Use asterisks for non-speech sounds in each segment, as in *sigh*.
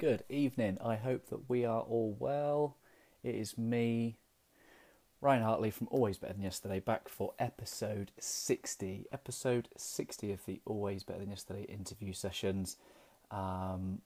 good evening. I hope that we are all well. It is me, Ryan Hartley from Always Better Than Yesterday, back for episode 60. Episode 60 of the Always Better Than Yesterday interview sessions. Um,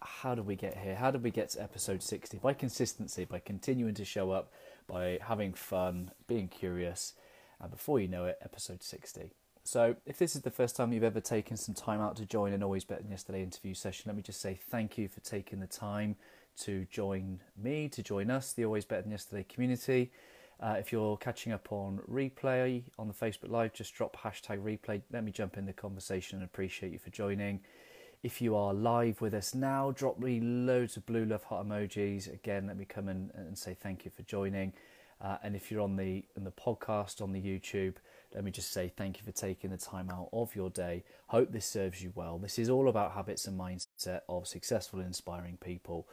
how did we get here? How did we get to episode 60? By consistency, by continuing to show up, by having fun, being curious, and before you know it, episode 60. So, if this is the first time you've ever taken some time out to join an Always Better Than Yesterday interview session, let me just say thank you for taking the time to join me, to join us, the Always Better Than Yesterday community. Uh, if you're catching up on replay on the Facebook Live, just drop hashtag replay. Let me jump in the conversation and appreciate you for joining. If you are live with us now, drop me loads of blue love heart emojis. Again, let me come in and say thank you for joining. Uh, and if you're on the on the podcast on the YouTube, let me just say thank you for taking the time out of your day. Hope this serves you well. This is all about habits and mindset of successful inspiring people.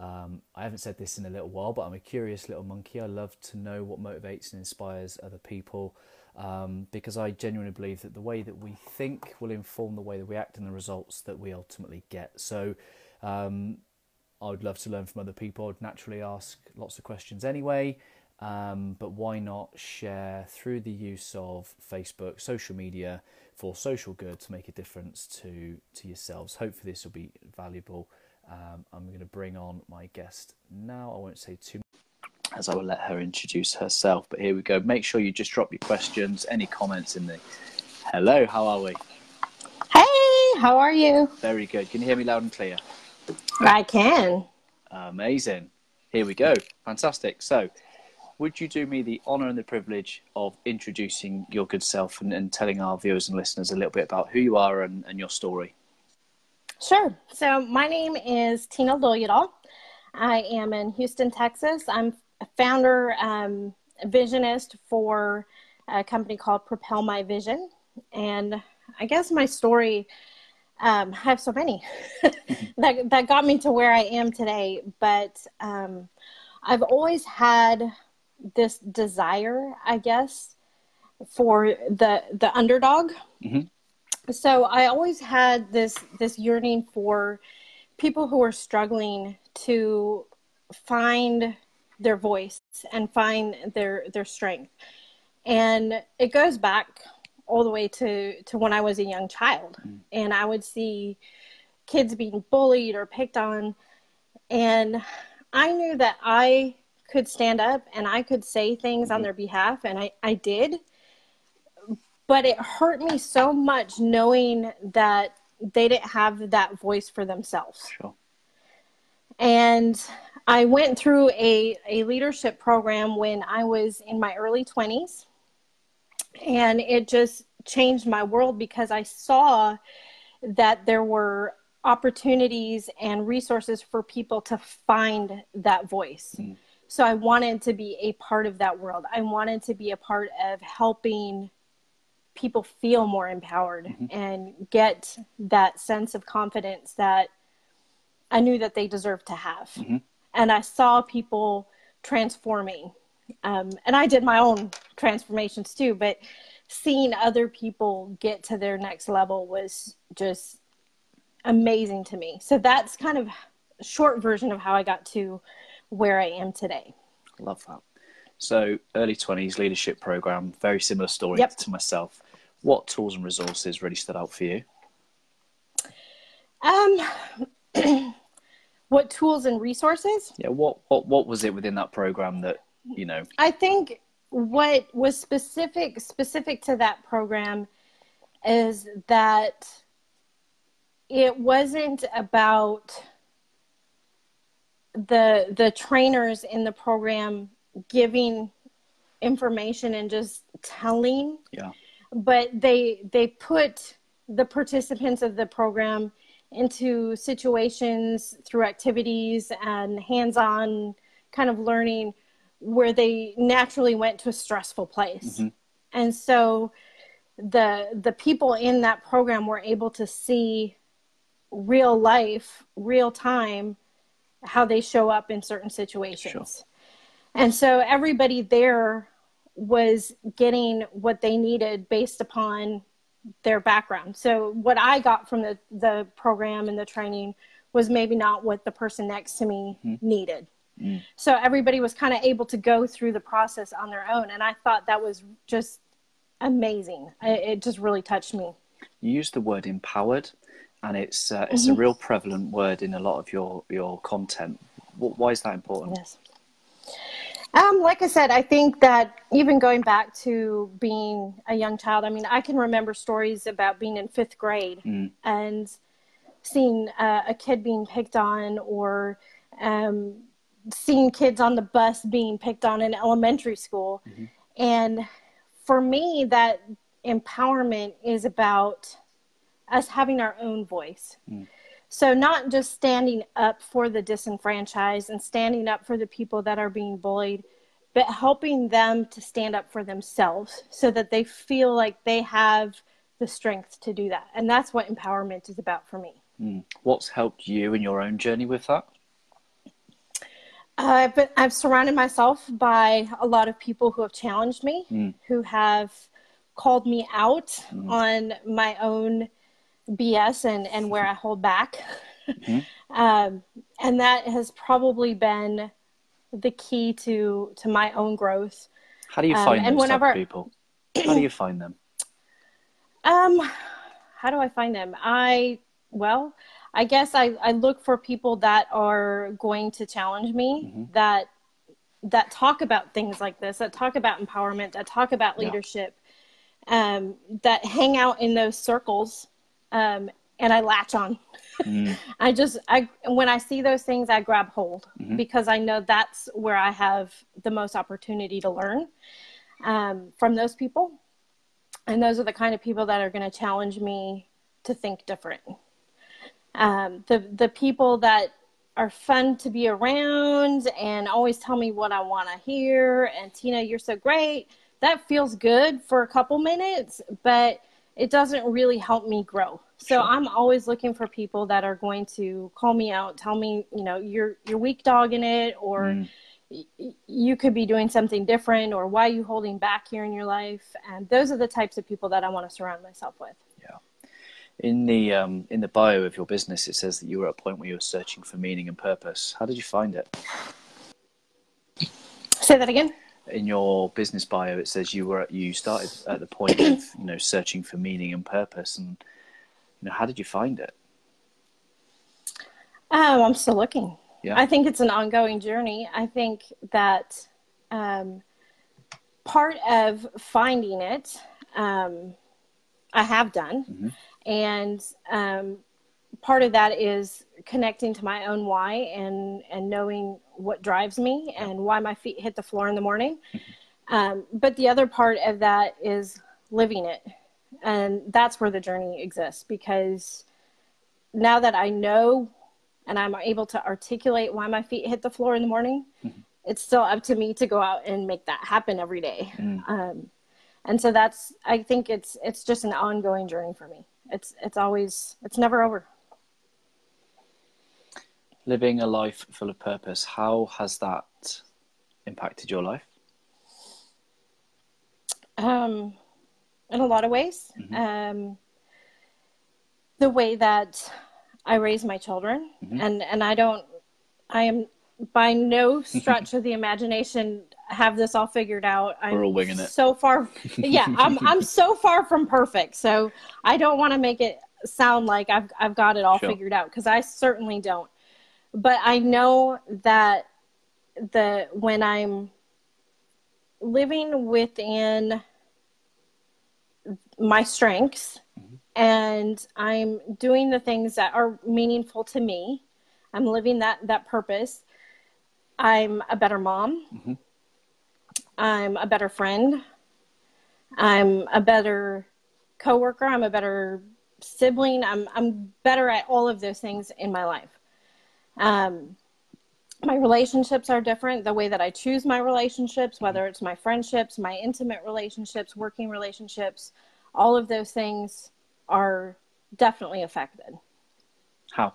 Um, I haven't said this in a little while, but I'm a curious little monkey. I love to know what motivates and inspires other people um, because I genuinely believe that the way that we think will inform the way that we act and the results that we ultimately get. So, um, I would love to learn from other people. I'd naturally ask lots of questions anyway. Um, but why not share through the use of Facebook, social media for social good to make a difference to, to yourselves? Hopefully, this will be valuable. Um, I'm going to bring on my guest now. I won't say too much as I will let her introduce herself. But here we go. Make sure you just drop your questions, any comments in the. Hello, how are we? Hey, how are you? Very good. Can you hear me loud and clear? I can. Amazing. Here we go. Fantastic. So, would you do me the honour and the privilege of introducing your good self and, and, telling our viewers and listeners a little bit about who you are and, and your story? Sure. So, my name is Tina Liljedahl. I am in Houston, Texas. I'm a founder, um, visionist for a company called Propel My Vision. And I guess my story, um, I have so many *laughs* that, that got me to where I am today. But um, I've always had this desire, I guess, for the the underdog. Mm-hmm. So I always had this this yearning for people who are struggling to find their voice and find their their strength. And it goes back all the way to to when I was a young child, mm-hmm. and I would see kids being bullied or picked on, and I knew that I could stand up and I could say things on mm-hmm. their behalf, and I, I did. But it hurt me so much knowing that they didn't have that voice for themselves. Sure. And I went through a, a leadership program when I was in my early 20s, and it just changed my world because I saw that there were opportunities and resources for people to find that voice. Mm. So I wanted to be a part of that world. I wanted to be a part of helping people feel more empowered mm-hmm. and get that sense of confidence that I knew that they deserved to have. Mm-hmm. And I saw people transforming. Um, and I did my own transformations too, but seeing other people get to their next level was just amazing to me. So that's kind of a short version of how I got to where I am today. Love that. So, early 20s leadership program, very similar story yep. to myself. What tools and resources really stood out for you? Um, *clears throat* what tools and resources? Yeah, what, what what was it within that program that you know? I think what was specific specific to that program is that it wasn't about the the trainers in the program giving information and just telling. Yeah. But they they put the participants of the program into situations through activities and hands-on kind of learning where they naturally went to a stressful place. Mm-hmm. and so the the people in that program were able to see real life real time how they show up in certain situations. Sure. And so everybody there was getting what they needed based upon their background. So what I got from the, the program and the training was maybe not what the person next to me mm-hmm. needed. Mm. So everybody was kind of able to go through the process on their own. And I thought that was just amazing. It, just really touched me. You used the word empowered, and it's uh, it's mm-hmm. a real prevalent word in a lot of your your content. Why is that important? Yes. Um, like I said, I think that even going back to being a young child, I mean, I can remember stories about being in fifth grade mm. and seeing uh, a kid being picked on or um, seeing kids on the bus being picked on in elementary school. Mm-hmm. And for me, that empowerment is about us having our own voice. Mm. So, not just standing up for the disenfranchised and standing up for the people that are being bullied, but helping them to stand up for themselves so that they feel like they have the strength to do that. And that's what empowerment is about for me. Mm. What's helped you in your own journey with that? Uh, but I've surrounded myself by a lot of people who have challenged me, mm. who have called me out mm. on my own BS and, and where I hold back. Mm-hmm. *laughs* um, and that has probably been the key to to my own growth. How do you um, find um, and whenever, people? How do you find them? *clears throat* Um, how do I find them? I well, I guess I, I look for people that are going to challenge me, mm-hmm. that that talk about things like this, that talk about empowerment, that talk about leadership, yeah. um, that hang out in those circles, um, and I latch on. Mm. *laughs* I just I when I see those things, I grab hold mm-hmm. because I know that's where I have the most opportunity to learn um, from those people, and those are the kind of people that are going to challenge me to think different um, the the people that are fun to be around and always tell me what I want to hear. And Tina, you're so great. That feels good for a couple minutes, but it doesn't really help me grow. So sure. I'm always looking for people that are going to call me out, tell me, you know, you're you're weak dog in it, or mm. y- you could be doing something different, or why are you holding back here in your life? And those are the types of people that I want to surround myself with Yeah. in the um, in the bio of your business, it says that you were at a point where you were searching for meaning and purpose. How did you find it? Say that again. In your business bio, it says you were you started at the point of *clears throat* you know searching for meaning and purpose, and you know how did you find it? Oh, I'm still looking. Yeah. I think it's an ongoing journey. I think that um, part of finding it, um, I have done. Mm-hmm and um, part of that is connecting to my own why and and knowing what drives me and why my feet hit the floor in the morning. Um, but the other part of that is living it. And that's where the journey exists because now that i know and i'm able to articulate why my feet hit the floor in the morning mm-hmm. it's still up to me to go out and make that happen every day. Mm. um, and so that's i think it's it's just an ongoing journey for me. It's it's always it's never over living a life full of purpose how has that impacted your life um in a lot of ways mm-hmm. um the way that i raise my children mm-hmm. and and i don't i am by no stretch of the imagination have this all figured out. I'm We're all winging it. So far, yeah, I'm I'm *laughs* so far from perfect. So I don't want to make it sound like I've I've got it all sure. figured out because I certainly don't. But I know that the when I'm living within my strengths mm-hmm. and I'm doing the things that are meaningful to me, I'm living that that purpose. I'm a better mom. Mm-hmm. I'm a better friend. I'm a better coworker. I'm a better sibling. I'm I'm better at all of those things in my life. Um, my relationships are different. The way that I choose my relationships, whether it's my friendships, my intimate relationships, working relationships, all of those things are definitely affected. How?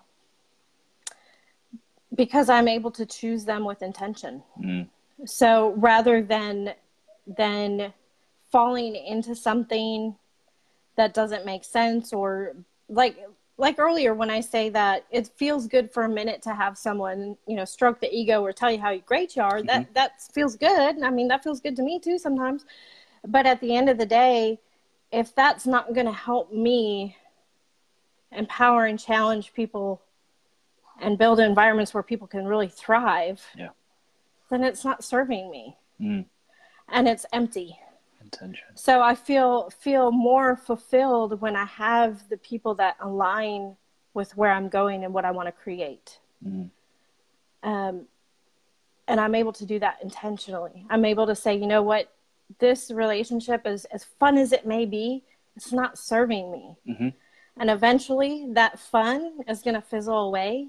Because I'm able to choose them with intention. Mm. So rather than than falling into something that doesn't make sense or like like earlier when I say that it feels good for a minute to have someone, you know, stroke the ego or tell you how great you are. Mm-hmm. That that feels good. I mean, that feels good to me too sometimes. But at the end of the day, if that's not going to help me empower and challenge people and build environments where people can really thrive, yeah. then it's not serving me. Mm. And it's empty. Intention. So I feel feel more fulfilled when I have the people that align with where I'm going and what I want to create. Mm. Um, and I'm able to do that intentionally. I'm able to say, you know what, this relationship is as fun as it may be, it's not serving me. Mm-hmm. And eventually that fun is going to fizzle away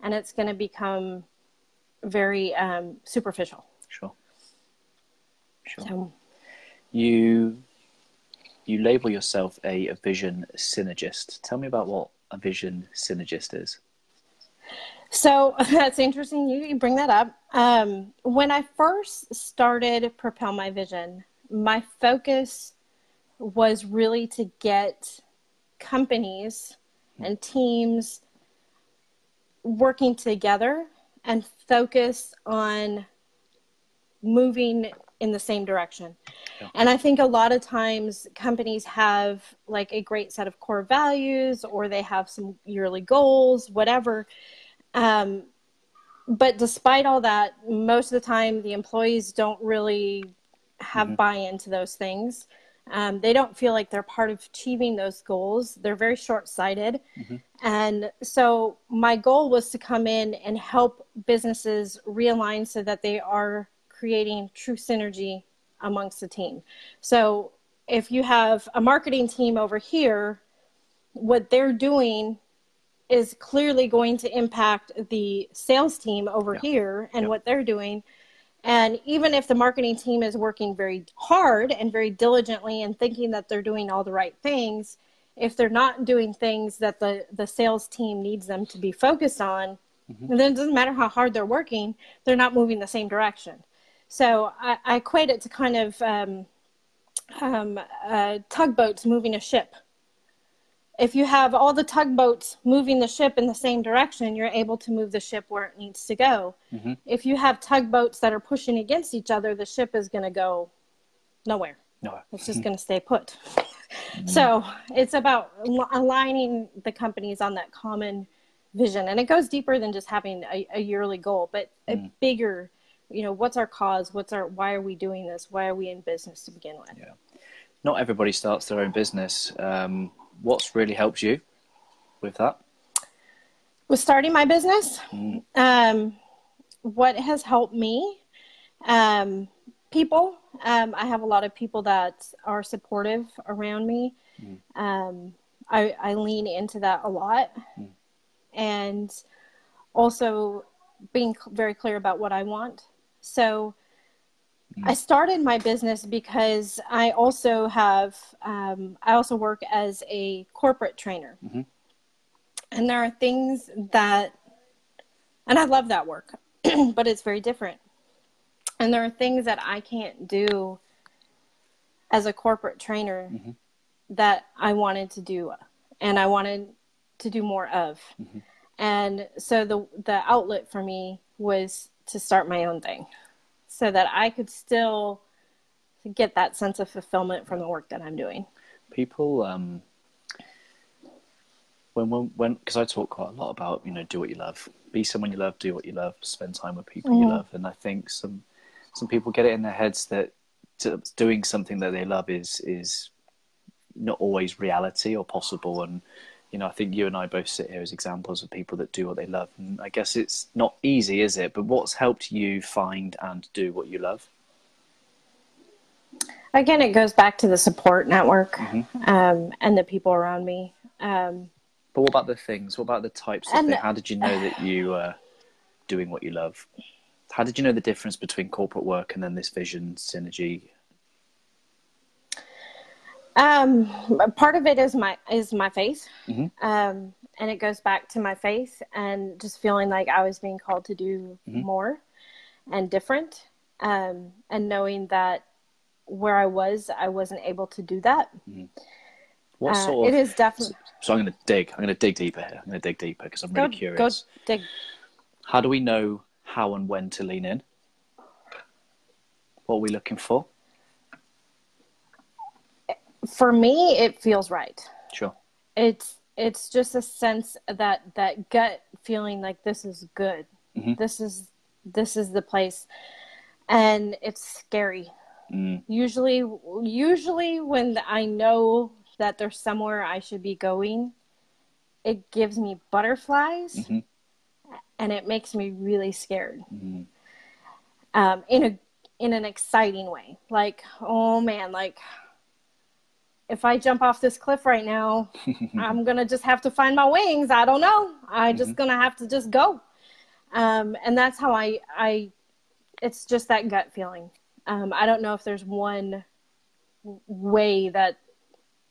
and it's going to become very um, superficial. Sure. Sure. So, you you label yourself a, a vision synergist. Tell me about what a vision synergist is. So *laughs* that's interesting. You, bring that up. Um, when I first started Propel My Vision, my focus was really to get companies and teams working together and focus on moving in the same direction. Yeah. And I think a lot of times companies have like a great set of core values or they have some yearly goals, whatever. Um, but despite all that, most of the time the employees don't really have mm-hmm. buy into those things. Um, they don't feel like they're part of achieving those goals. They're very short sighted. Mm-hmm. And so, my goal was to come in and help businesses realign so that they are creating true synergy amongst the team. So, if you have a marketing team over here, what they're doing is clearly going to impact the sales team over yeah. here and what they're doing and even if the marketing team is working very hard and very diligently and thinking that they're doing all the right things, if they're not doing things that the, the sales team needs them to be focused on, mm-hmm. then it doesn't matter how hard they're working, they're not moving the same direction. So I, I equate it to kind of um, um, uh, tugboats moving a ship if you have all the tugboats moving the ship in the same direction, you're able to move the ship where it needs to go. Mm-hmm. If you have tugboats that are pushing against each other, the ship is going to go nowhere. Nowhere. It's just *laughs* going to stay put. Mm-hmm. So it's about aligning the companies on that common vision. And it goes deeper than just having a, a yearly goal, but a mm. bigger, you know, what's our cause? What's our, why are we doing this? Why are we in business to begin with? Yeah. Not everybody starts their own business. Um, what's really helped you with that? With starting my business, mm. um, what has helped me? Um, people. Um, I have a lot of people that are supportive around me. Mm. Um, I, I, lean into that a lot. Mm. And also being very clear about what I want. So I started my business because I also have, um, I also work as a corporate trainer. Mm-hmm. And there are things that, and I love that work, *clears throat* but it's very different. And there are things that I can't do as a corporate trainer mm-hmm. that I wanted to do and I wanted to do more of. Mm-hmm. And so the the outlet for me was to start my own thing so that I could still get that sense of fulfillment from the work that I'm doing. People, um, when when when because I talk quite a lot about you know do what you love, be someone you love, do what you love, spend time with people mm-hmm. you love, and I think some some people get it in their heads that doing something that they love is is not always reality or possible and you know, I think you and I both sit here as examples of people that do what they love. And I guess it's not easy, is it? But what's helped you find and do what you love? Again, it goes back to the support network mm-hmm. um, and the people around me. Um, but what about the things? What about the types of things? How did you know that you were doing what you love? How did you know the difference between corporate work and then this vision synergy um, part of it is my is my faith, mm-hmm. um, and it goes back to my faith and just feeling like I was being called to do mm-hmm. more and different, um, and knowing that where I was, I wasn't able to do that. Mm-hmm. What Uh, sort of? it is definitely So I'm going to dig. I'm going to dig deeper here. I'm going to dig deeper because I'm go really go curious. dig. How do we know how and when to lean in? What are we looking for? For me, it feels right. Sure. It's it's just a sense that that gut feeling like this is good. Mhm. This is this is the place, and it's scary. Mm, Usually, usually when I know that there's somewhere I should be going, it gives me butterflies, Mhm. and it makes me really scared. mm, Um, in a in an exciting way, like oh man, like if I jump off this cliff right now, *laughs* I'm gonna just have to find my wings. I don't know. I just gonna have to just go. Um, and that's how I I. It's just that gut feeling. Um, I don't know if there's one way that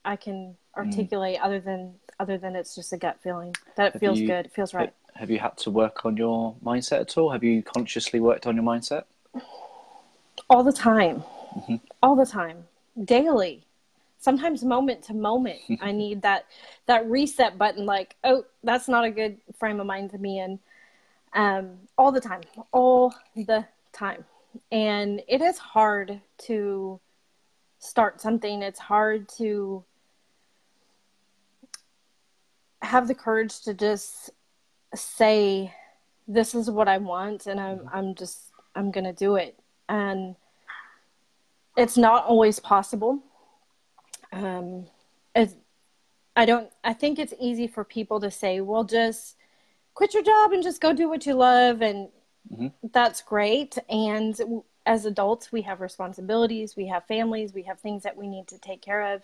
I can articulate other than other than it's just a gut feeling that it feels you- good. It feels right. Have you had to work on your mindset at all? Have you consciously worked on your mindset? all the time all the time daily sometimes moment to moment *laughs* i need that that reset button like oh that's not a good frame of mind to be in um, all the time all the time. And it is hard to start something. It's hard to have the courage to just say this is what i want and i'm i'm just i'm going to do it. And it's not always possible um it's, i don't i think it's easy for people to say well just quit your job and just go do what you love and Mhm. that's great and as adults we have responsibilities we have families we have things that we need to take care of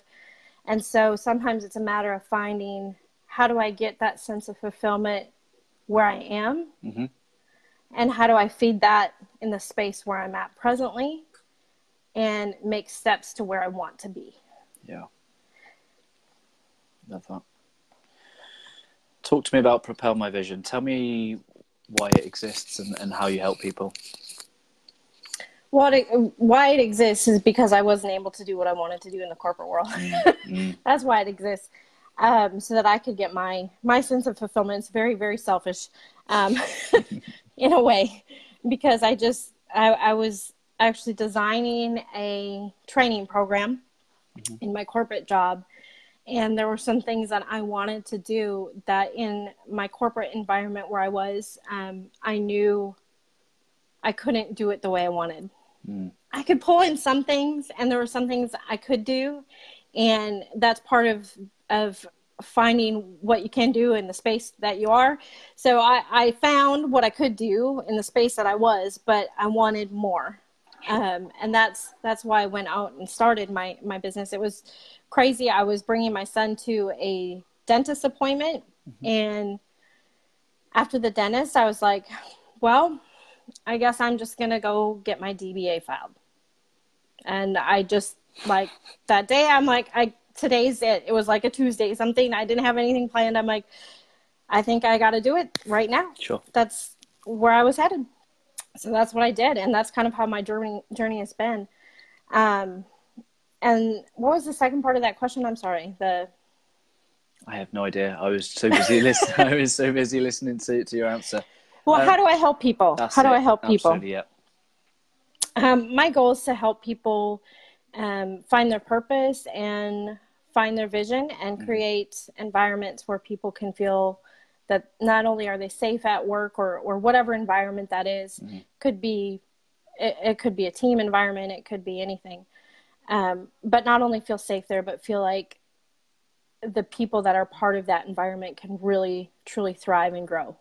and so sometimes it's a matter of finding how do i get that sense of fulfillment where i am Mhm. and how do i feed that in the space where i'm at presently and make steps to where i want to be Yeah. Love that. Talk to me about Propel My Vision. Tell me why it exists and, and how you help people. what it, why it exists is because I wasn't able to do what I wanted to do in the corporate world. Mm, *laughs* That's why it exists, um, so that I could get my my sense of fulfillment. It's very very selfish, um, *laughs* in a way, because I just I, I was actually designing a training program in my corporate job, and there were some things that I wanted to do that in my corporate environment where I was, um, I knew I couldn't do it the way I wanted. Mm. I could pull in some things, and there were some things I could do, and that's part of of finding what you can do in the space that you are. So I, I found what I could do in the space that I was, but I wanted more, um, and that's that's why I went out and started my my business. It was crazy. I was bringing my son to a dentist appointment, and after the dentist, I was like, well. I guess I'm just gonna go get my DBA filed. And I just like that day I'm like I today's it. It was like a Tuesday something. I didn't have anything planned. I'm like I think I got to do it right now. Sure. That's where I was headed. So that's what I did and that's kind of how my journey journey has been. Um and what was the second part of that question? I'm sorry. The I have no idea. I was so busy listening. *laughs* I was so busy listening to, to your answer. well, Um, how do I help people? How do it. I help people? Absolutely, yeah. Um, my goal is to help people um, find their purpose and find their vision and create environments where people can feel that not only are they safe at work or, or whatever environment that is, could be it, it could be a team environment it could be anything um, but not only feel safe there but feel like the people that are part of that environment can really truly thrive and grow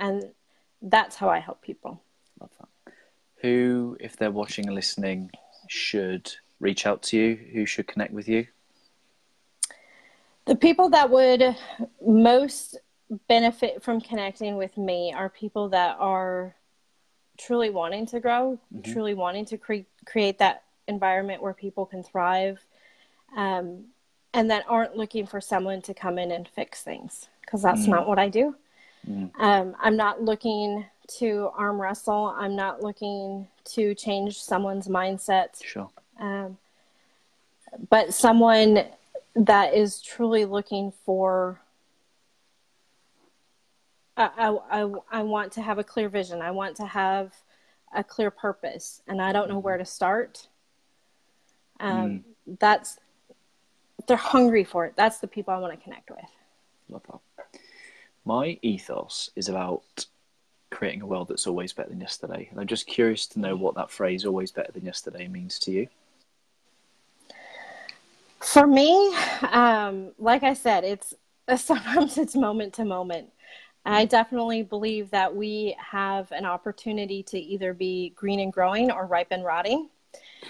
and that's how i help people Love that. Who, if they're watching and listening, should reach out to you? Who should connect with you? The people that would most benefit from connecting with me are people that are truly wanting to grow, truly wanting to cre- create that environment where people can thrive, um, and that aren't looking for someone to come in and fix things because that's not what I do. Um, I'm not looking to arm wrestle. I'm not looking to change someone's mindset Sure. um, but someone that is truly looking for I, I, I want to have a clear vision. I want to have a clear purpose, and I don't know where to start. Um, mm. That's they're hungry for it. That's the people I want to connect with. Love that. My ethos is about creating a world that's always better than yesterday, and I'm just curious to know what that phrase "always better than yesterday" means to you. For me, um, like I said, it's *laughs* sometimes it's moment to moment. I definitely believe that we have an opportunity to either be green and growing or ripe and rotting.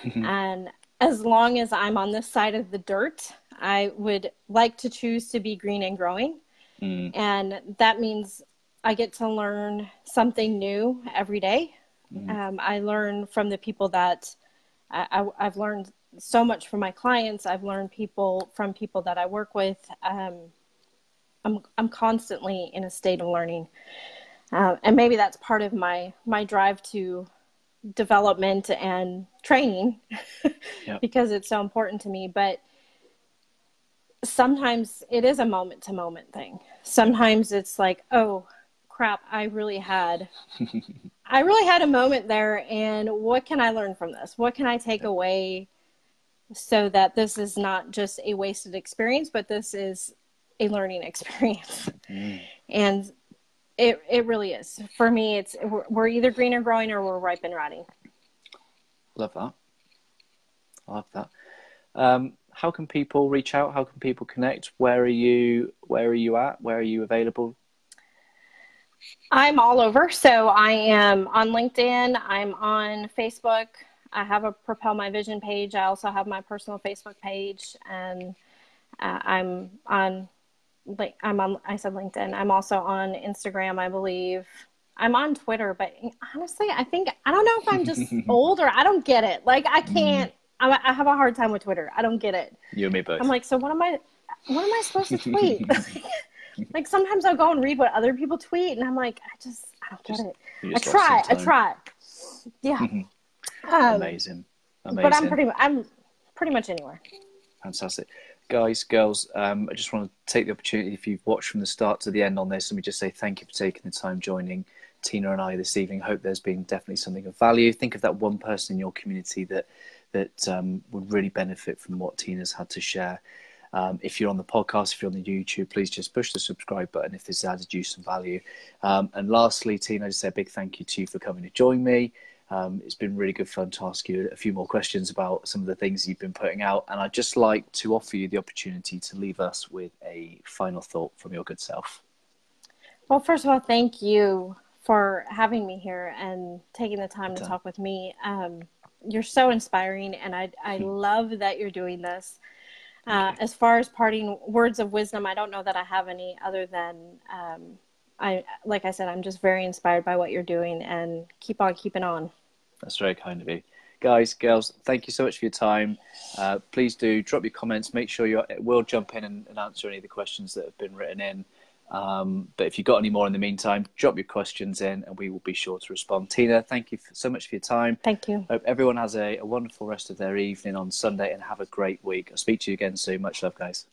Mm-hmm. and as long as I'm on this side of the dirt, I would like to choose to be green and growing. Mm. And that means I get to learn something new every day. Mm. Um, I learn from the people that I, have learned so much from my clients. I've learned people from people that I work with. Um, I'm I'm constantly in a state of learning, uh, and maybe that's part of my my drive to development and training *laughs* yep. because it's so important to me. But sometimes it is a moment to moment thing. Sometimes it's like, oh crap, I really had *laughs* I really had a moment there and what can I learn from this? What can I take away so that this is not just a wasted experience, but this is a learning *laughs* experience. Mm. And it it really is. For me, it's we're either green or growing or we're ripe and rotting. Love that. I love that. Um, how can people reach out? How can people connect? Where are you? Where are you at? Where are you available? I'm all over. So I am on LinkedIn. I'm on Facebook. I have a Propel My Vision page. I also have my personal Facebook page, and uh, I'm on like I'm on I said LinkedIn. I'm also on Instagram, I believe. I'm on Twitter, but honestly, I think I don't know if I'm just *laughs* old or I don't get it. Like I mm-hmm. can't. I, I have a hard time with Twitter. I don't get it. You and me both. I'm like, so what am I? What am I supposed to *laughs* tweet? *laughs* like sometimes I'll go and read what other people tweet, and I'm like, I just I don't get it. I try. I try. Yeah. Um, Amazing. Amazing. But I'm pretty. I'm pretty much anywhere. Fantastic guys, girls, um, I just want to take the opportunity, if you've watched from the start to the end on this, let me just say thank you for taking the time joining Tina and I this evening. Hope there's been definitely something of value. Think of that one person in your community that that um, would really benefit from what Tina's had to share. Um, if you're on the podcast, if you're on the YouTube, please just push the subscribe button if this has added you some value. Um, and lastly, Tina, I just say a big thank you to you for coming to join me. Um, it's been really good fun to ask you a few more questions about some of the things you've been putting out. And I'd just like to offer you the opportunity to leave us with a final thought from your good self. Well, first of all, thank you for having me here and taking the time to talk with me. Um, you're so inspiring, and I, I hmm. love that you're doing this. Uh, as far as parting words of wisdom, I don't know that I have any other than um, I, like I said, I'm just very inspired by what you're doing, and keep on keeping on. That's very kind of you. Guys, girls, thank you so much for your time. Uh, please do drop your comments. Make sure you will jump in and, and, answer any of the questions that have been written in. Um, but if you've got any more in the meantime, drop your questions in and we will be sure to respond. Tina, thank you so much for your time. Thank you. Hope everyone has a, a wonderful rest of their evening on Sunday and have a great week. I'll speak to you again soon. Much love, guys.